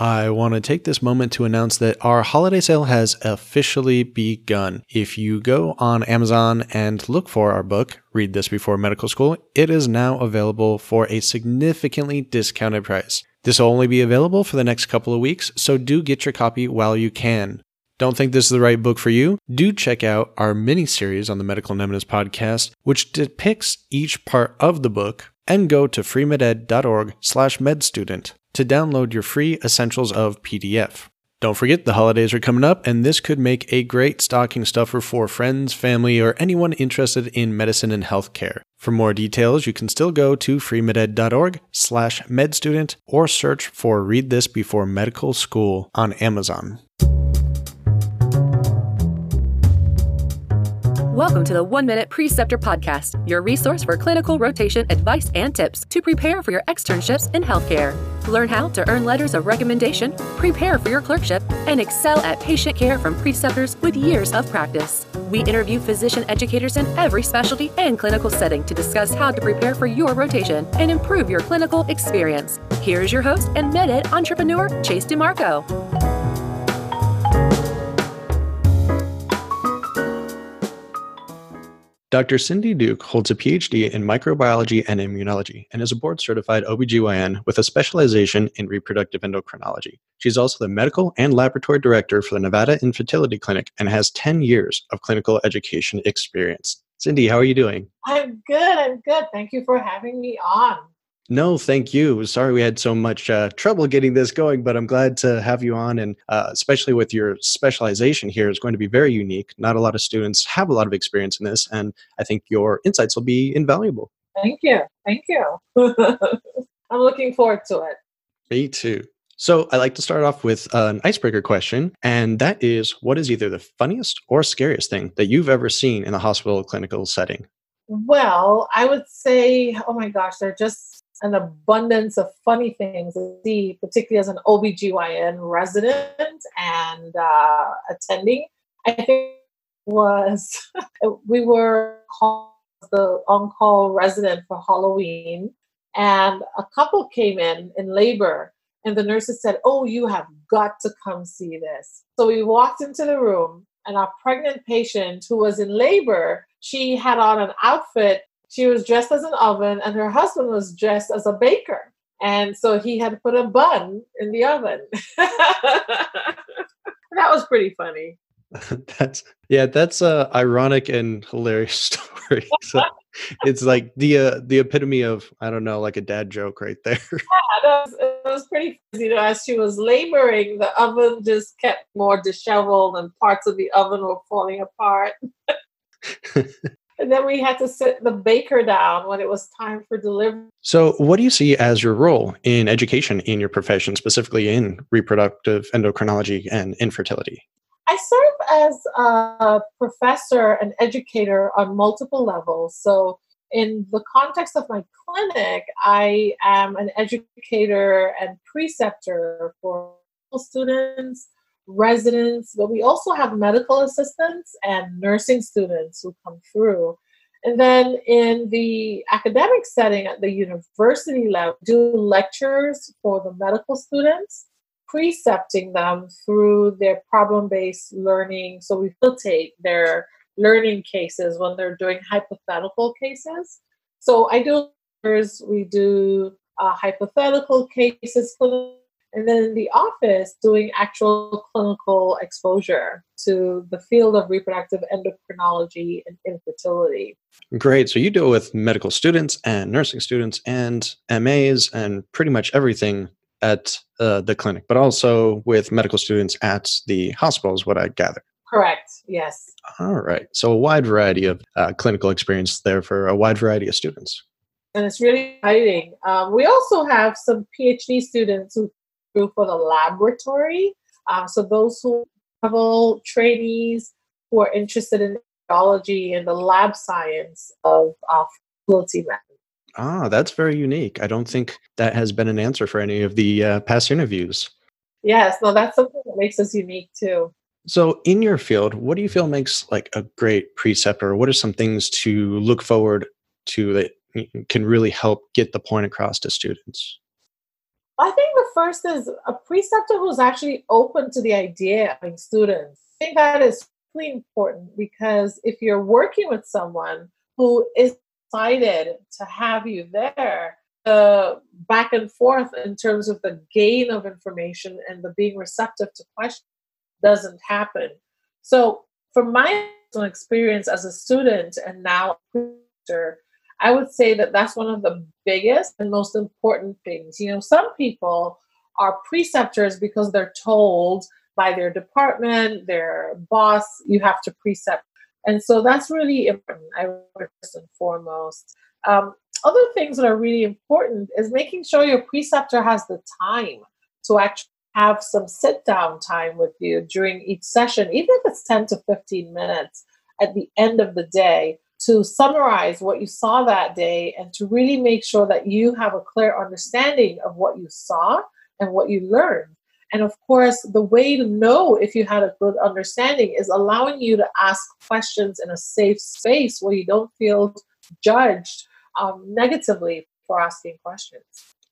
I want to take this moment to announce that our holiday sale has officially begun. If you go on Amazon and look for our book, Read This Before Medical School, it is now available for a significantly discounted price. This will only be available for the next couple of weeks, so do get your copy while you can. Don't think this is the right book for you? Do check out our mini series on the Medical Mnemonist podcast, which depicts each part of the book, and go to freemeded.org slash medstudent to download your free Essentials of PDF. Don't forget the holidays are coming up, and this could make a great stocking stuffer for friends, family, or anyone interested in medicine and healthcare. For more details, you can still go to freemeded.org slash medstudent or search for Read This Before Medical School on Amazon. Welcome to the One Minute Preceptor Podcast, your resource for clinical rotation advice and tips to prepare for your externships in healthcare. Learn how to earn letters of recommendation, prepare for your clerkship, and excel at patient care from preceptors with years of practice. We interview physician educators in every specialty and clinical setting to discuss how to prepare for your rotation and improve your clinical experience. Here is your host and MedEd entrepreneur, Chase DeMarco. Dr. Cindy Duke holds a PhD in microbiology and immunology and is a board certified OBGYN with a specialization in reproductive endocrinology. She's also the medical and laboratory director for the Nevada Infertility Clinic and has 10 years of clinical education experience. Cindy, how are you doing? I'm good. I'm good. Thank you for having me on. No, thank you. Sorry we had so much uh, trouble getting this going, but I'm glad to have you on. And uh, especially with your specialization here is going to be very unique. Not a lot of students have a lot of experience in this, and I think your insights will be invaluable. Thank you. Thank you. I'm looking forward to it. Me too. So I like to start off with an icebreaker question, and that is what is either the funniest or scariest thing that you've ever seen in a hospital clinical setting? Well, I would say, oh my gosh, they're just an abundance of funny things to see, particularly as an OBGYN resident and uh, attending. I think was we were the on-call resident for Halloween, and a couple came in in labor, and the nurses said, "Oh, you have got to come see this." So we walked into the room, and our pregnant patient who was in labor, she had on an outfit she was dressed as an oven and her husband was dressed as a baker. And so he had put a bun in the oven. that was pretty funny. that's yeah, that's a ironic and hilarious story. So it's like the uh, the epitome of I don't know, like a dad joke right there. Yeah, it was, it was pretty. You know, as she was laboring, the oven just kept more disheveled, and parts of the oven were falling apart. And then we had to sit the baker down when it was time for delivery. So, what do you see as your role in education in your profession, specifically in reproductive endocrinology and infertility? I serve as a professor and educator on multiple levels. So, in the context of my clinic, I am an educator and preceptor for students residents, but we also have medical assistants and nursing students who come through. And then in the academic setting at the university level, do lectures for the medical students, precepting them through their problem-based learning. So we facilitate their learning cases when they're doing hypothetical cases. So I do we do uh, hypothetical cases, and then in the office doing actual clinical exposure to the field of reproductive endocrinology and infertility. Great. So you deal with medical students and nursing students and MAs and pretty much everything at uh, the clinic, but also with medical students at the hospital, is what I gather. Correct. Yes. All right. So a wide variety of uh, clinical experience there for a wide variety of students. And it's really exciting. Um, we also have some PhD students who for the laboratory. Uh, so those who travel trainees who are interested in biology and the lab science of uh, fertility medicine. Ah, that's very unique. I don't think that has been an answer for any of the uh, past interviews. Yes, no, that's something that makes us unique too. So, in your field, what do you feel makes like a great preceptor? What are some things to look forward to that can really help get the point across to students? I think the first is a preceptor who's actually open to the idea of students. I think that is really important because if you're working with someone who is excited to have you there, the back and forth in terms of the gain of information and the being receptive to questions doesn't happen. So, from my experience as a student and now I would say that that's one of the biggest and most important things. You know, some people are preceptors because they're told by their department, their boss, you have to precept. And so that's really important, I first and foremost. Um, other things that are really important is making sure your preceptor has the time to actually have some sit down time with you during each session, even if it's 10 to 15 minutes at the end of the day, to summarize what you saw that day and to really make sure that you have a clear understanding of what you saw and what you learned. And of course, the way to know if you had a good understanding is allowing you to ask questions in a safe space where you don't feel judged um, negatively for asking questions.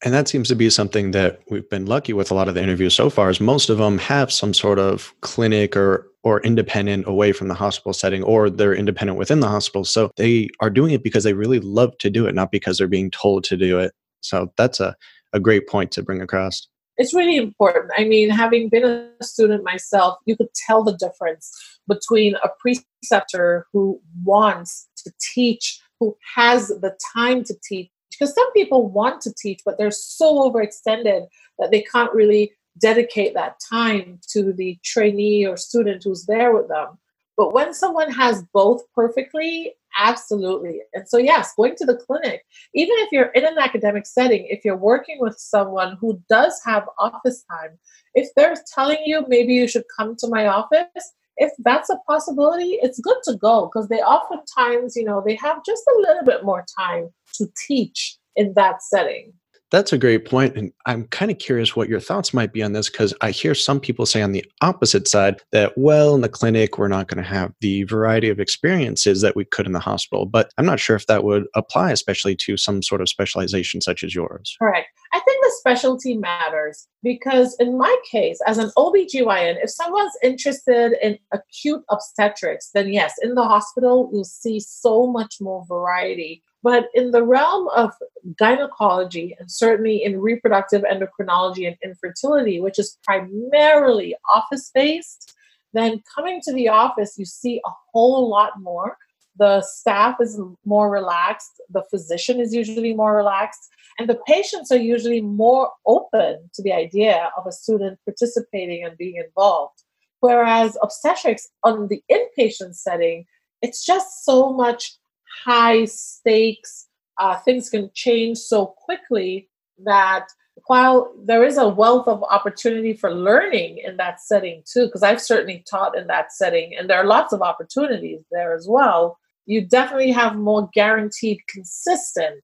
And that seems to be something that we've been lucky with a lot of the interviews so far is most of them have some sort of clinic or or independent away from the hospital setting or they're independent within the hospital. So they are doing it because they really love to do it, not because they're being told to do it. So that's a, a great point to bring across. It's really important. I mean, having been a student myself, you could tell the difference between a preceptor who wants to teach, who has the time to teach, because some people want to teach, but they're so overextended that they can't really dedicate that time to the trainee or student who's there with them. But when someone has both perfectly, absolutely. And so, yes, going to the clinic, even if you're in an academic setting, if you're working with someone who does have office time, if they're telling you maybe you should come to my office, if that's a possibility, it's good to go because they oftentimes, you know, they have just a little bit more time to teach in that setting. That's a great point. And I'm kind of curious what your thoughts might be on this because I hear some people say on the opposite side that, well, in the clinic, we're not going to have the variety of experiences that we could in the hospital. But I'm not sure if that would apply, especially to some sort of specialization such as yours. Correct. I think the specialty matters because, in my case, as an OBGYN, if someone's interested in acute obstetrics, then yes, in the hospital, you'll see so much more variety but in the realm of gynecology, and certainly in reproductive endocrinology and infertility, which is primarily office based, then coming to the office, you see a whole lot more. The staff is more relaxed, the physician is usually more relaxed, and the patients are usually more open to the idea of a student participating and being involved. Whereas obstetrics on the inpatient setting, it's just so much high stakes. Uh, things can change so quickly that while there is a wealth of opportunity for learning in that setting too, because I've certainly taught in that setting, and there are lots of opportunities there as well, you definitely have more guaranteed, consistent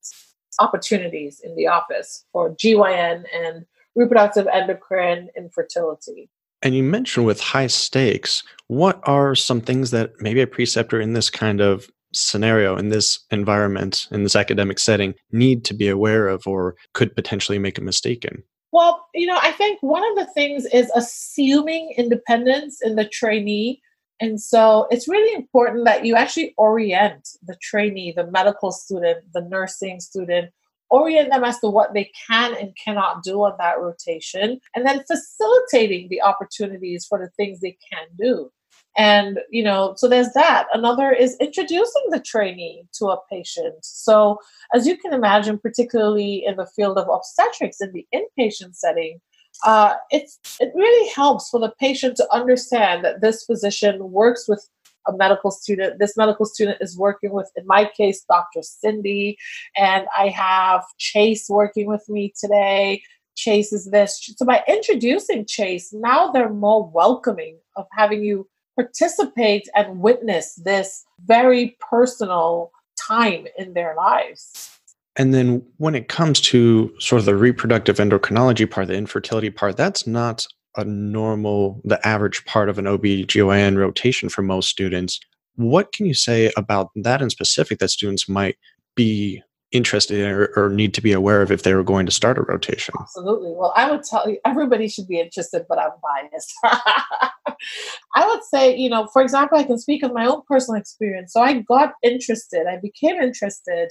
opportunities in the office for GYN and reproductive endocrine infertility. And you mentioned with high stakes, what are some things that maybe a preceptor in this kind of scenario in this environment in this academic setting need to be aware of or could potentially make a mistake in? Well you know i think one of the things is assuming independence in the trainee. And so it's really important that you actually orient the trainee the medical student the nursing student orient them as to what they can and cannot do on that rotation and then facilitating the opportunities for the things they can do and, you know, so there's that. Another is introducing the trainee to a patient. So, as you can imagine, particularly in the field of obstetrics in the inpatient setting, uh, it's, it really helps for the patient to understand that this physician works with a medical student. This medical student is working with, in my case, Dr. Cindy, and I have Chase working with me today. Chase is this. So by introducing Chase, now they're more welcoming of having you participate and witness this very personal time in their lives. And then when it comes to sort of the reproductive endocrinology part, the infertility part, that's not a normal, the average part of an OB/GYN rotation for most students. What can you say about that in specific that students might be interested in or, or, need to be aware of if they were going to start a rotation? Absolutely. Well, I would tell you everybody should be interested, but I'm biased. I would say, you know, for example, I can speak of my own personal experience. So I got interested, I became interested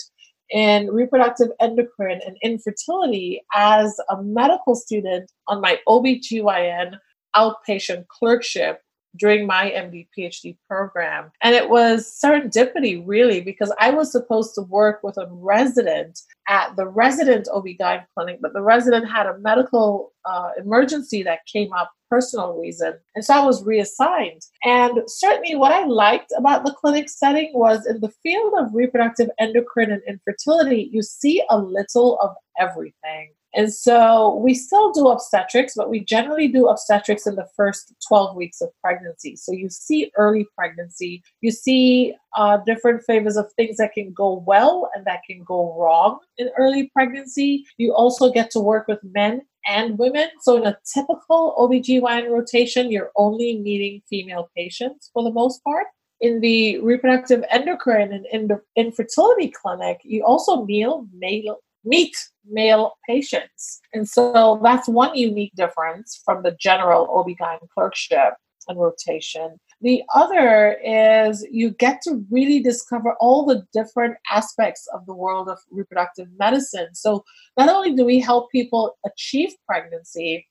in reproductive endocrine and infertility as a medical student on my OBGYN outpatient clerkship during my MD PhD program. And it was serendipity, really, because I was supposed to work with a resident at the resident OB-GYN clinic, but the resident had a medical uh, emergency that came up personal reason. And so I was reassigned. And certainly what I liked about the clinic setting was in the field of reproductive endocrine and infertility, you see a little of everything. And so we still do obstetrics, but we generally do obstetrics in the first 12 weeks of pregnancy. So you see early pregnancy, you see uh, different flavors of things that can go well and that can go wrong in early pregnancy. You also get to work with men and women. So in a typical OBGYN rotation, you're only meeting female patients for the most part in the reproductive endocrine and in the infertility clinic, you also meet male, meet male patients. And so that's one unique difference from the general OB-GYN clerkship and rotation. The other is you get to really discover all the different aspects of the world of reproductive medicine. So not only do we help people achieve pregnancy,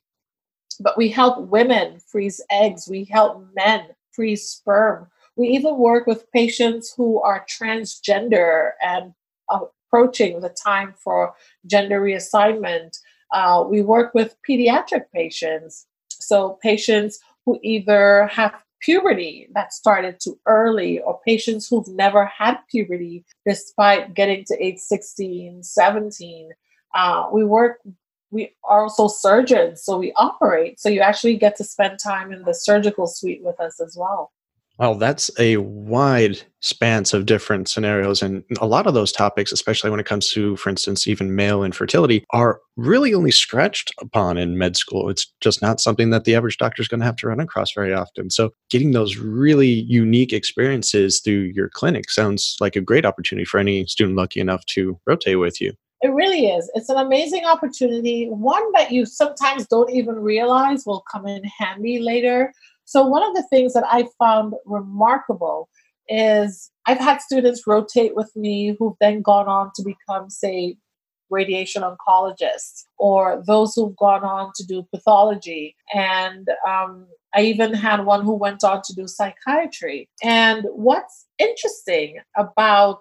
but we help women freeze eggs, we help men freeze sperm. We even work with patients who are transgender and uh, approaching the time for gender reassignment. Uh, we work with pediatric patients, so patients who either have puberty that started too early or patients who've never had puberty despite getting to age 16 17 uh, we work we are also surgeons so we operate so you actually get to spend time in the surgical suite with us as well well, that's a wide span of different scenarios. And a lot of those topics, especially when it comes to, for instance, even male infertility, are really only scratched upon in med school. It's just not something that the average doctor is going to have to run across very often. So, getting those really unique experiences through your clinic sounds like a great opportunity for any student lucky enough to rotate with you. It really is. It's an amazing opportunity, one that you sometimes don't even realize will come in handy later so, one of the things that I found remarkable is I've had students rotate with me who've then gone on to become, say, radiation oncologists or those who've gone on to do pathology. And um, I even had one who went on to do psychiatry. And what's interesting about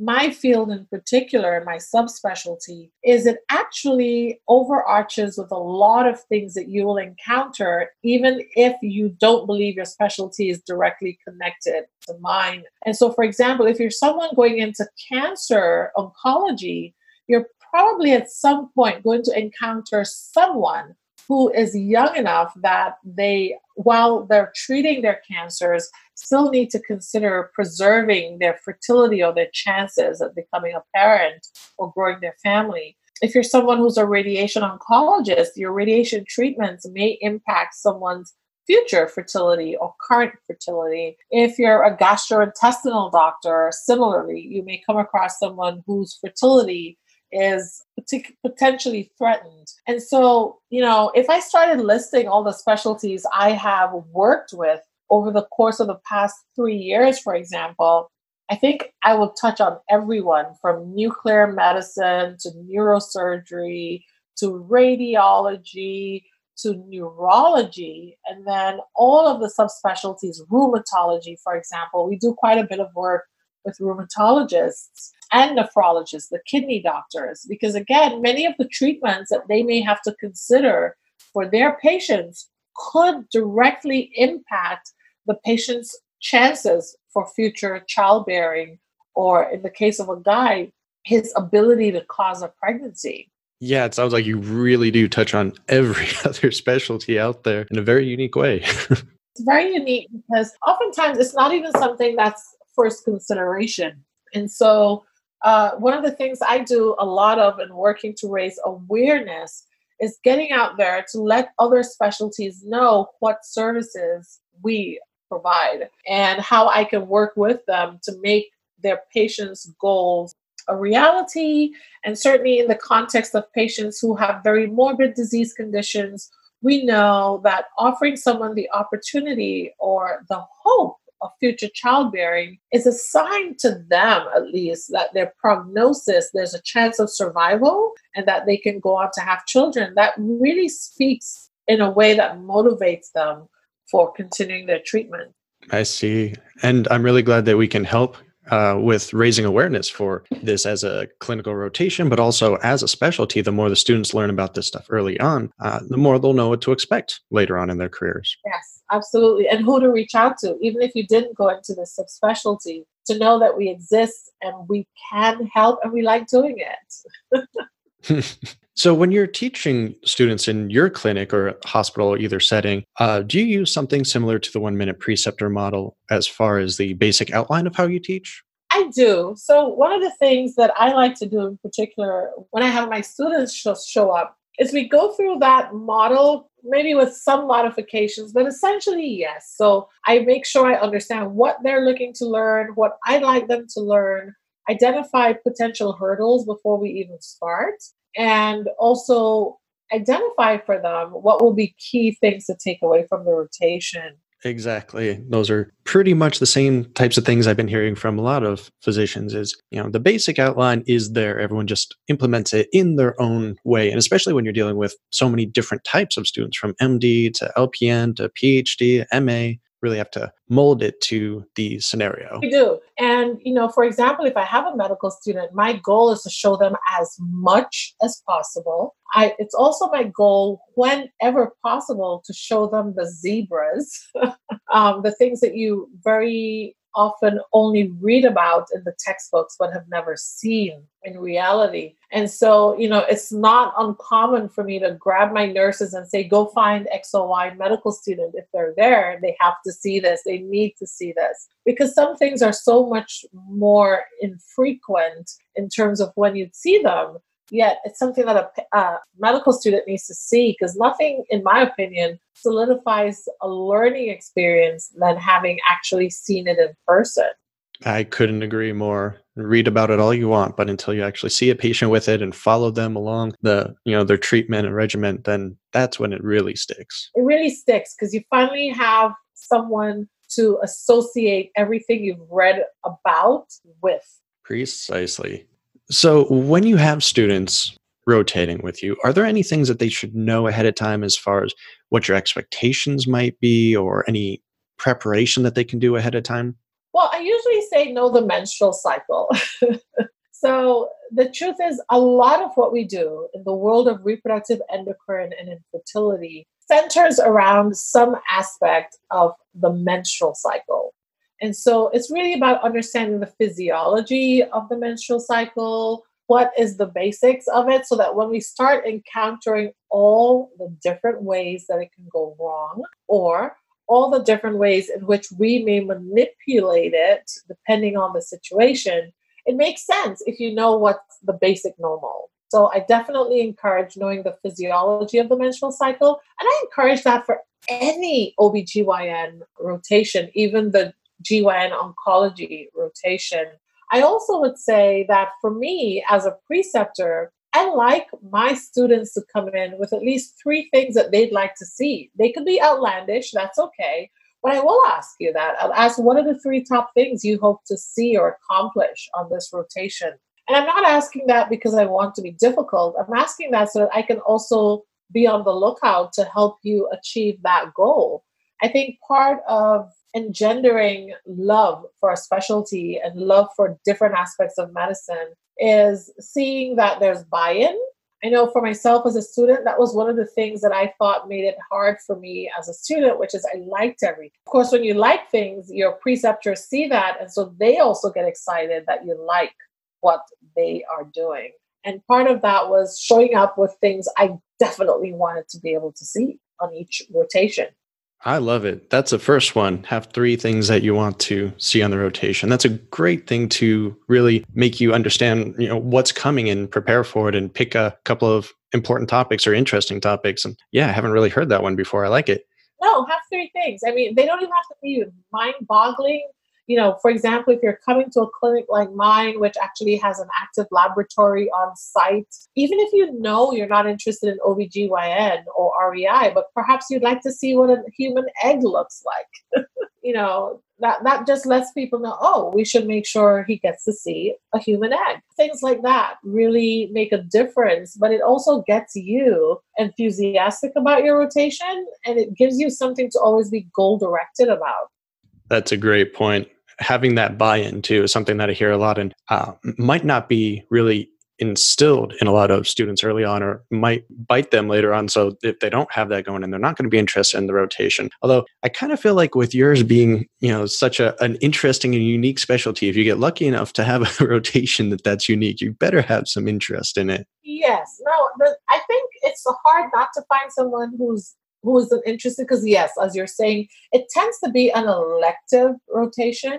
my field in particular my subspecialty is it actually overarches with a lot of things that you will encounter even if you don't believe your specialty is directly connected to mine. And so for example if you're someone going into cancer oncology you're probably at some point going to encounter someone who is young enough that they, while they're treating their cancers, still need to consider preserving their fertility or their chances of becoming a parent or growing their family. If you're someone who's a radiation oncologist, your radiation treatments may impact someone's future fertility or current fertility. If you're a gastrointestinal doctor, similarly, you may come across someone whose fertility is potentially threatened. And so, you know, if I started listing all the specialties I have worked with over the course of the past three years, for example, I think I will touch on everyone from nuclear medicine to neurosurgery to radiology to neurology, and then all of the subspecialties, rheumatology, for example. We do quite a bit of work with rheumatologists and nephrologists, the kidney doctors, because again, many of the treatments that they may have to consider for their patients could directly impact the patient's chances for future childbearing, or in the case of a guy, his ability to cause a pregnancy. Yeah, it sounds like you really do touch on every other specialty out there in a very unique way. it's very unique because oftentimes it's not even something that's first consideration. And so uh, one of the things I do a lot of in working to raise awareness is getting out there to let other specialties know what services we provide and how I can work with them to make their patients' goals a reality. And certainly in the context of patients who have very morbid disease conditions, we know that offering someone the opportunity or the hope of future childbearing is a sign to them, at least, that their prognosis, there's a chance of survival and that they can go on to have children. That really speaks in a way that motivates them for continuing their treatment. I see. And I'm really glad that we can help uh, with raising awareness for this as a clinical rotation, but also as a specialty. The more the students learn about this stuff early on, uh, the more they'll know what to expect later on in their careers. Yes, absolutely. And who to reach out to, even if you didn't go into this subspecialty, to know that we exist and we can help and we like doing it. So, when you're teaching students in your clinic or hospital, either setting, uh, do you use something similar to the one minute preceptor model as far as the basic outline of how you teach? I do. So, one of the things that I like to do in particular when I have my students show up is we go through that model, maybe with some modifications, but essentially, yes. So, I make sure I understand what they're looking to learn, what I'd like them to learn, identify potential hurdles before we even start and also identify for them what will be key things to take away from the rotation. Exactly. Those are pretty much the same types of things I've been hearing from a lot of physicians is, you know, the basic outline is there. Everyone just implements it in their own way. And especially when you're dealing with so many different types of students from MD to LPN to PhD, MA, really have to mold it to the scenario. We do. And, you know, for example, if I have a medical student, my goal is to show them as much as possible. I, it's also my goal, whenever possible, to show them the zebras, um, the things that you very often only read about in the textbooks but have never seen in reality. And so, you know, it's not uncommon for me to grab my nurses and say, go find XOY medical student. If they're there, they have to see this, they need to see this. Because some things are so much more infrequent in terms of when you'd see them yet it's something that a, a medical student needs to see because nothing, in my opinion, solidifies a learning experience than having actually seen it in person. I couldn't agree more. Read about it all you want, but until you actually see a patient with it and follow them along the, you know, their treatment and regimen, then that's when it really sticks. It really sticks because you finally have someone to associate everything you've read about with. Precisely. So, when you have students rotating with you, are there any things that they should know ahead of time as far as what your expectations might be or any preparation that they can do ahead of time? Well, I usually say know the menstrual cycle. so, the truth is, a lot of what we do in the world of reproductive endocrine and infertility centers around some aspect of the menstrual cycle. And so it's really about understanding the physiology of the menstrual cycle, what is the basics of it, so that when we start encountering all the different ways that it can go wrong, or all the different ways in which we may manipulate it depending on the situation, it makes sense if you know what's the basic normal. So I definitely encourage knowing the physiology of the menstrual cycle. And I encourage that for any OBGYN rotation, even the GYN oncology rotation. I also would say that for me as a preceptor, I like my students to come in with at least three things that they'd like to see. They could be outlandish, that's okay. But I will ask you that. I'll ask what are the three top things you hope to see or accomplish on this rotation? And I'm not asking that because I want to be difficult. I'm asking that so that I can also be on the lookout to help you achieve that goal. I think part of engendering love for a specialty and love for different aspects of medicine is seeing that there's buy in. I know for myself as a student, that was one of the things that I thought made it hard for me as a student, which is I liked everything. Of course, when you like things, your preceptors see that. And so they also get excited that you like what they are doing. And part of that was showing up with things I definitely wanted to be able to see on each rotation. I love it. That's the first one. Have three things that you want to see on the rotation. That's a great thing to really make you understand, you know, what's coming and prepare for it and pick a couple of important topics or interesting topics. And yeah, I haven't really heard that one before. I like it. No, have three things. I mean, they don't even have to be mind boggling. You know, for example, if you're coming to a clinic like mine, which actually has an active laboratory on site, even if you know you're not interested in OBGYN or REI, but perhaps you'd like to see what a human egg looks like, you know, that, that just lets people know, oh, we should make sure he gets to see a human egg. Things like that really make a difference, but it also gets you enthusiastic about your rotation and it gives you something to always be goal directed about. That's a great point having that buy-in too is something that I hear a lot and uh, might not be really instilled in a lot of students early on or might bite them later on. So if they don't have that going in they're not going to be interested in the rotation. Although i kind of feel like with yours being you know such a, an interesting and unique specialty if you get lucky enough to have a rotation that that's unique you better have some interest in it. Yes. No but i think it's hard not to find someone who's who isn't interested because yes as you're saying it tends to be an elective rotation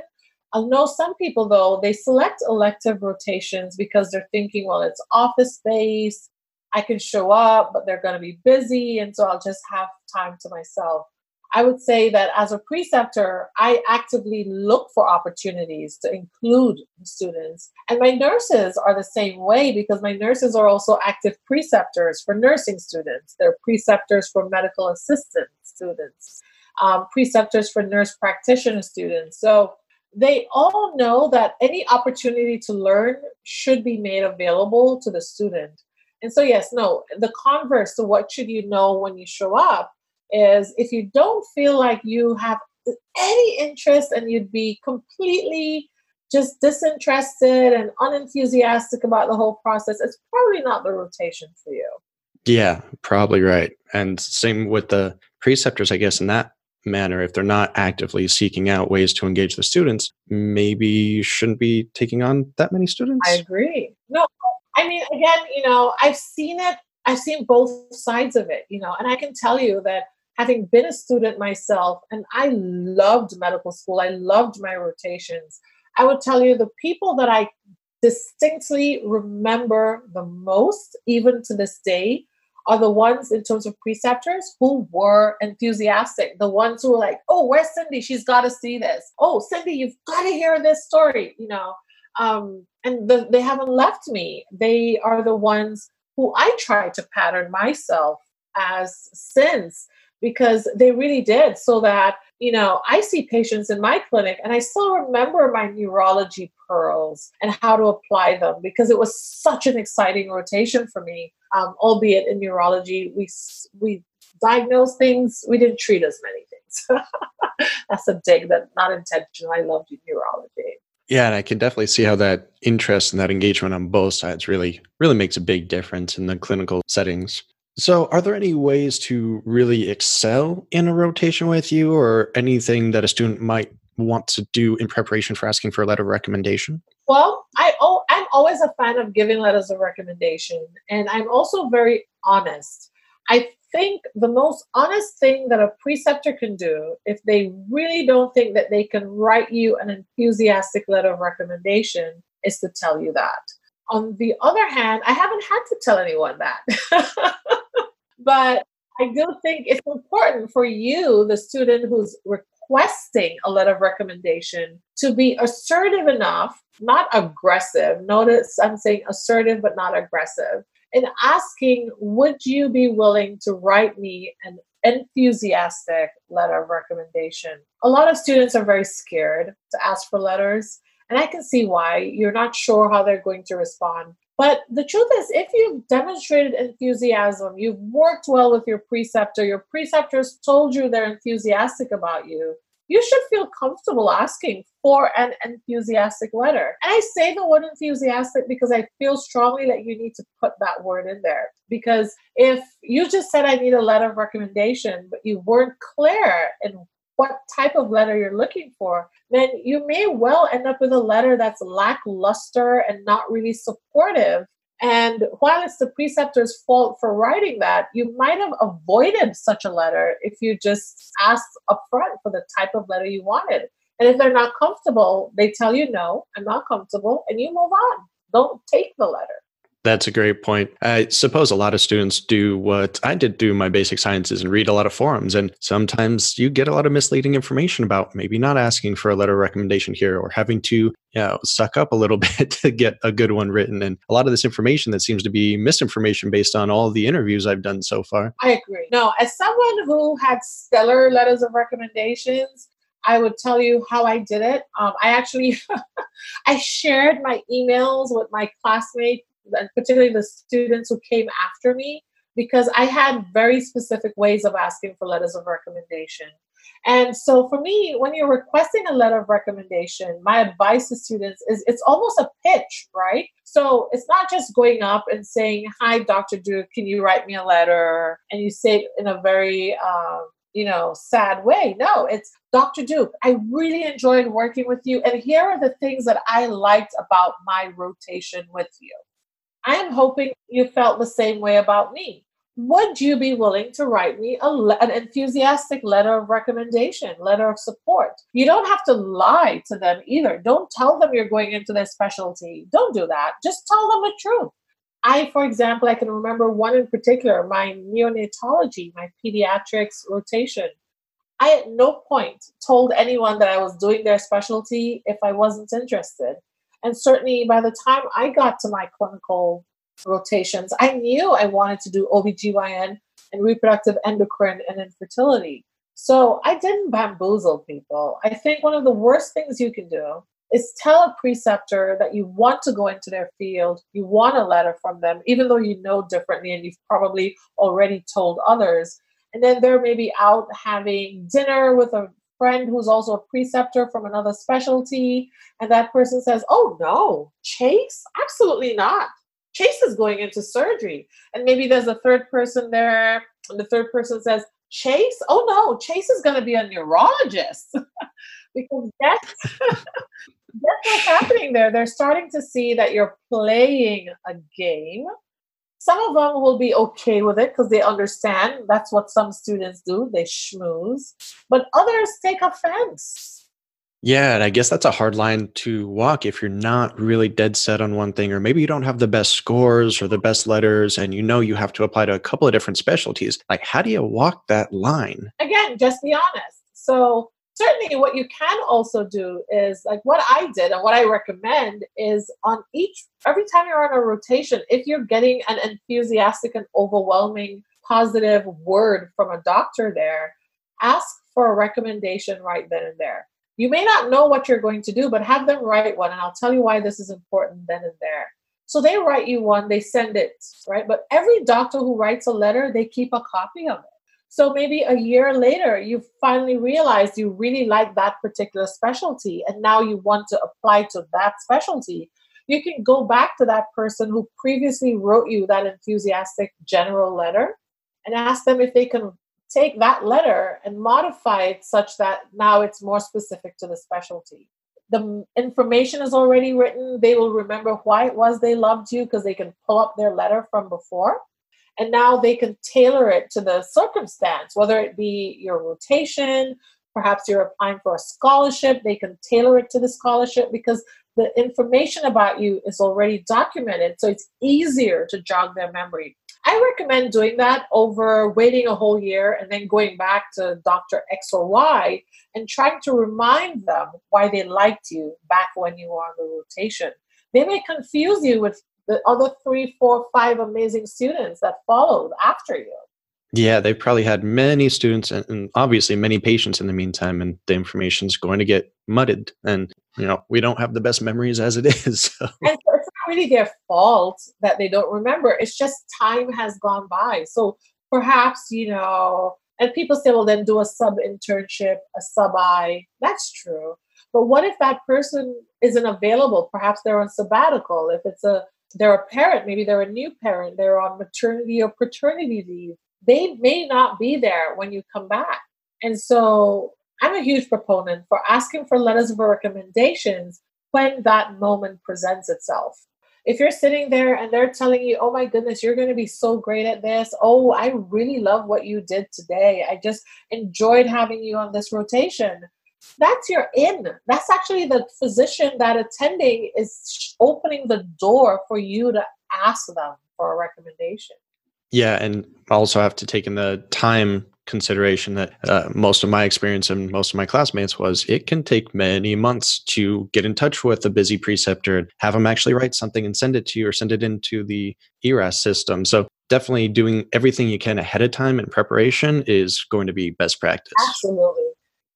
I know some people, though, they select elective rotations because they're thinking, well, it's office space. I can show up, but they're going to be busy. And so I'll just have time to myself. I would say that as a preceptor, I actively look for opportunities to include students. And my nurses are the same way because my nurses are also active preceptors for nursing students, they're preceptors for medical assistant students, um, preceptors for nurse practitioner students. So they all know that any opportunity to learn should be made available to the student. And so, yes, no, the converse to what should you know when you show up is if you don't feel like you have any interest and you'd be completely just disinterested and unenthusiastic about the whole process, it's probably not the rotation for you. Yeah, probably right. And same with the preceptors, I guess, in that manner, if they're not actively seeking out ways to engage the students, maybe you shouldn't be taking on that many students. I agree. No, I mean, again, you know, I've seen it, I've seen both sides of it, you know, and I can tell you that having been a student myself, and I loved medical school, I loved my rotations. I would tell you the people that I distinctly remember the most, even to this day, are the ones in terms of preceptors who were enthusiastic. The ones who were like, "Oh, where's Cindy? She's got to see this. Oh, Cindy, you've got to hear this story." You know, um, and the, they haven't left me. They are the ones who I try to pattern myself as since because they really did so that you know i see patients in my clinic and i still remember my neurology pearls and how to apply them because it was such an exciting rotation for me um, albeit in neurology, we we diagnose things, we didn't treat as many things. That's a dig that not intentional. I loved neurology. Yeah, and I can definitely see how that interest and that engagement on both sides really really makes a big difference in the clinical settings. So, are there any ways to really excel in a rotation with you, or anything that a student might want to do in preparation for asking for a letter of recommendation? Well, I oh, I'm always a fan of giving letters of recommendation, and I'm also very honest. I think the most honest thing that a preceptor can do, if they really don't think that they can write you an enthusiastic letter of recommendation, is to tell you that. On the other hand, I haven't had to tell anyone that. but I do think it's important for you, the student who's requesting a letter of recommendation to be assertive enough, not aggressive. Notice I'm saying assertive but not aggressive. In asking, would you be willing to write me an enthusiastic letter of recommendation? A lot of students are very scared to ask for letters. And I can see why. You're not sure how they're going to respond. But the truth is, if you've demonstrated enthusiasm, you've worked well with your preceptor, your preceptors told you they're enthusiastic about you, you should feel comfortable asking for an enthusiastic letter. And I say the word enthusiastic because I feel strongly that you need to put that word in there. Because if you just said, I need a letter of recommendation, but you weren't clear in what type of letter you're looking for, then you may well end up with a letter that's lackluster and not really supportive. And while it's the preceptor's fault for writing that, you might have avoided such a letter if you just asked upfront for the type of letter you wanted. And if they're not comfortable, they tell you, no, I'm not comfortable, and you move on. Don't take the letter. That's a great point. I suppose a lot of students do what I did do my basic sciences and read a lot of forums. And sometimes you get a lot of misleading information about maybe not asking for a letter of recommendation here or having to you know, suck up a little bit to get a good one written. And a lot of this information that seems to be misinformation based on all the interviews I've done so far. I agree. No, as someone who had stellar letters of recommendations, I would tell you how I did it. Um, I actually I shared my emails with my classmates and particularly the students who came after me, because I had very specific ways of asking for letters of recommendation. And so for me, when you're requesting a letter of recommendation, my advice to students is it's almost a pitch, right? So it's not just going up and saying, Hi, Dr. Duke, can you write me a letter? And you say it in a very, um, you know, sad way. No, it's Dr. Duke, I really enjoyed working with you. And here are the things that I liked about my rotation with you. I am hoping you felt the same way about me. Would you be willing to write me a, an enthusiastic letter of recommendation, letter of support? You don't have to lie to them either. Don't tell them you're going into their specialty. Don't do that. Just tell them the truth. I, for example, I can remember one in particular, my neonatology, my pediatrics rotation. I at no point told anyone that I was doing their specialty if I wasn't interested. And certainly by the time I got to my clinical rotations, I knew I wanted to do OBGYN and reproductive endocrine and infertility. So I didn't bamboozle people. I think one of the worst things you can do is tell a preceptor that you want to go into their field, you want a letter from them, even though you know differently and you've probably already told others. And then they're maybe out having dinner with a friend who's also a preceptor from another specialty, and that person says, Oh, no, Chase? Absolutely not. Chase is going into surgery. And maybe there's a third person there, and the third person says, Chase? Oh, no, Chase is going to be a neurologist. because that's, that's what's happening there. They're starting to see that you're playing a game some of them will be okay with it because they understand that's what some students do, they schmooze, but others take offense. Yeah, and I guess that's a hard line to walk if you're not really dead set on one thing, or maybe you don't have the best scores or the best letters, and you know you have to apply to a couple of different specialties. Like, how do you walk that line? Again, just be honest. So, certainly what you can also do is like what I did and what I recommend is on each every time you're on a rotation, if you're getting an enthusiastic and overwhelming positive word from a doctor there, ask for a recommendation right then and there. You may not know what you're going to do, but have them write one, and I'll tell you why this is important then and there. So they write you one, they send it, right? But every doctor who writes a letter, they keep a copy of it. So maybe a year later, you finally realized you really like that particular specialty, and now you want to apply to that specialty. You can go back to that person who previously wrote you that enthusiastic general letter and ask them if they can take that letter and modify it such that now it's more specific to the specialty. The information is already written. They will remember why it was they loved you because they can pull up their letter from before and now they can tailor it to the circumstance, whether it be your rotation, perhaps you're applying for a scholarship, they can tailor it to the scholarship because the information about you is already documented. So it's easier to jog their memory. I recommend doing that over waiting a whole year and then going back to Dr. X or Y and trying to remind them why they liked you back when you were on the rotation. They may confuse you with the other three, four, five amazing students that followed after you. Yeah, they probably had many students and, and, obviously many patients in the meantime, and the information is going to get mudded. And you know, we don't have the best memories as it is. So. And so it's not really their fault that they don't remember. It's just time has gone by. So perhaps you know, and people say, well, then do a sub internship, a sub I. That's true. But what if that person isn't available? Perhaps they're on sabbatical. If it's a they're a parent, maybe they're a new parent, they're on maternity or paternity leave. They may not be there when you come back. And so I'm a huge proponent for asking for letters of recommendations when that moment presents itself. If you're sitting there and they're telling you, oh my goodness, you're going to be so great at this. Oh, I really love what you did today. I just enjoyed having you on this rotation that's your in. That's actually the physician that attending is opening the door for you to ask them for a recommendation. Yeah, and also have to take in the time consideration that uh, most of my experience and most of my classmates was it can take many months to get in touch with a busy preceptor and have them actually write something and send it to you or send it into the ERAS system. So definitely doing everything you can ahead of time in preparation is going to be best practice. Absolutely.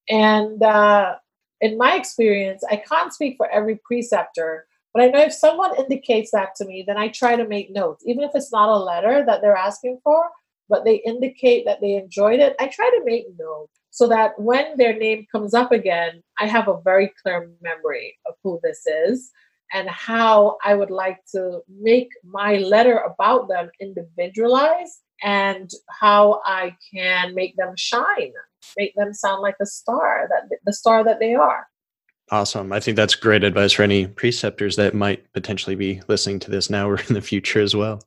And uh, in my experience, I can't speak for every preceptor, but I know if someone indicates that to me, then I try to make notes, even if it's not a letter that they're asking for, but they indicate that they enjoyed it. I try to make notes so that when their name comes up again, I have a very clear memory of who this is and how I would like to make my letter about them individualized and how I can make them shine, make them sound like a star, that the star that they are. Awesome. I think that's great advice for any preceptors that might potentially be listening to this now or in the future as well.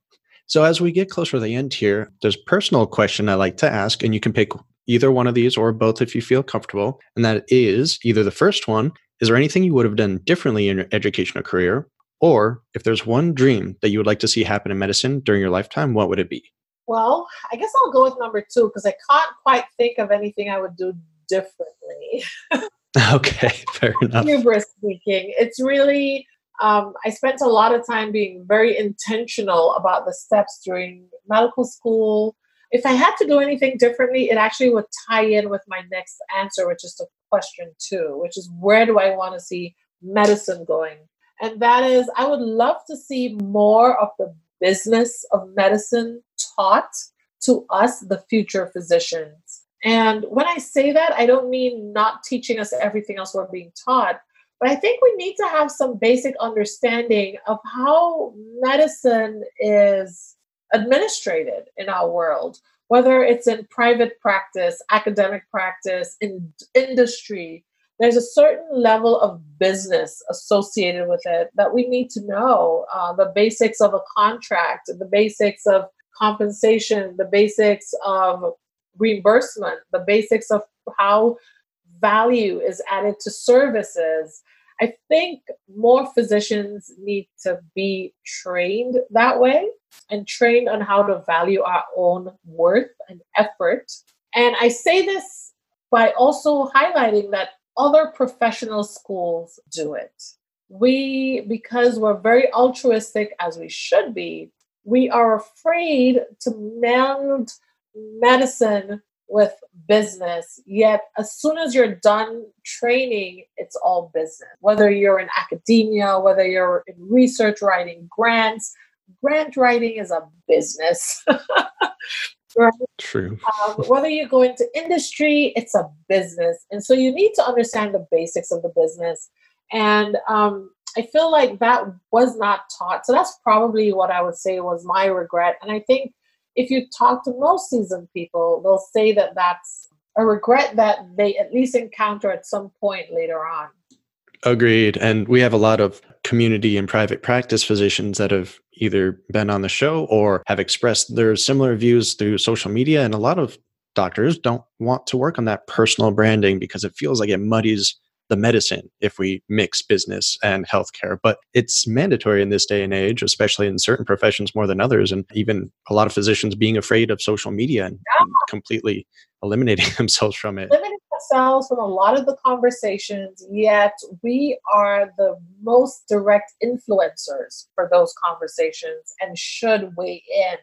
So as we get closer to the end here, there's a personal question I like to ask, and you can pick either one of these or both if you feel comfortable. And that is either the first one, is there anything you would have done differently in your educational career? Or if there's one dream that you would like to see happen in medicine during your lifetime, what would it be? Well, I guess I'll go with number two because I can't quite think of anything I would do differently. okay, fair enough. Hubris speaking. It's really, um, I spent a lot of time being very intentional about the steps during medical school. If I had to do anything differently, it actually would tie in with my next answer, which is to question two, which is where do I want to see medicine going? And that is, I would love to see more of the business of medicine taught to us, the future physicians. And when I say that, I don't mean not teaching us everything else we're being taught, but I think we need to have some basic understanding of how medicine is administrated in our world, whether it's in private practice, academic practice, in industry. There's a certain level of business associated with it that we need to know uh, the basics of a contract, the basics of compensation, the basics of reimbursement, the basics of how value is added to services. I think more physicians need to be trained that way and trained on how to value our own worth and effort. And I say this by also highlighting that other professional schools do it. We, because we're very altruistic as we should be, we are afraid to meld medicine with business. Yet, as soon as you're done training, it's all business. Whether you're in academia, whether you're in research writing grants, grant writing is a business. right? True. Um, whether you go into industry, it's a business. And so you need to understand the basics of the business. And um, I feel like that was not taught. So that's probably what I would say was my regret. And I think if you talk to most seasoned people, they'll say that that's a regret that they at least encounter at some point later on. Agreed. And we have a lot of community and private practice physicians that have either been on the show or have expressed their similar views through social media. And a lot of doctors don't want to work on that personal branding because it feels like it muddies the medicine if we mix business and healthcare. But it's mandatory in this day and age, especially in certain professions more than others. And even a lot of physicians being afraid of social media and, yeah. and completely eliminating themselves from it. Limiting ourselves from a lot of the conversations, yet we are the most direct influencers for those conversations and should weigh in.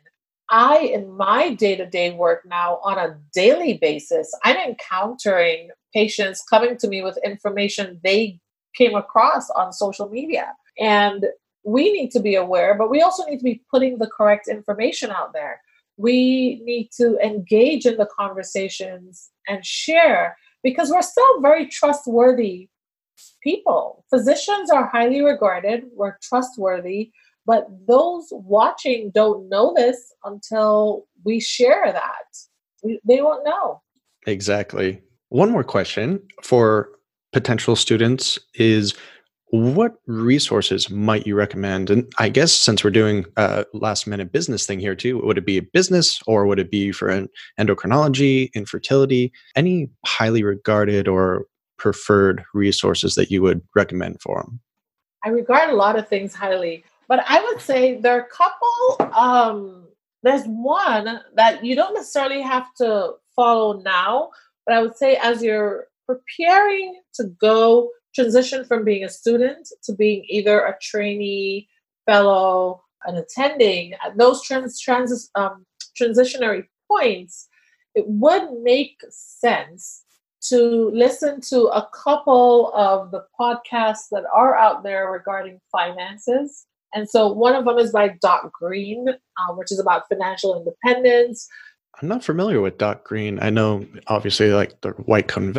I, in my day to day work now on a daily basis, I'm encountering patients coming to me with information they came across on social media. And we need to be aware, but we also need to be putting the correct information out there. We need to engage in the conversations and share because we're still very trustworthy people. Physicians are highly regarded, we're trustworthy, but those watching don't know this until we share that. We, they won't know. Exactly. One more question for potential students is what resources might you recommend? And I guess since we're doing a last minute business thing here too, would it be a business or would it be for an endocrinology, infertility, any highly regarded or preferred resources that you would recommend for them? I regard a lot of things highly. but I would say there are a couple. Um, there's one that you don't necessarily have to follow now, but I would say as you're preparing to go transition from being a student to being either a trainee, fellow, and attending, at those trans, trans um, transitionary points, it would make sense to listen to a couple of the podcasts that are out there regarding finances. And so one of them is by Doc Green, uh, which is about financial independence. I'm not familiar with Doc Green. I know obviously like the white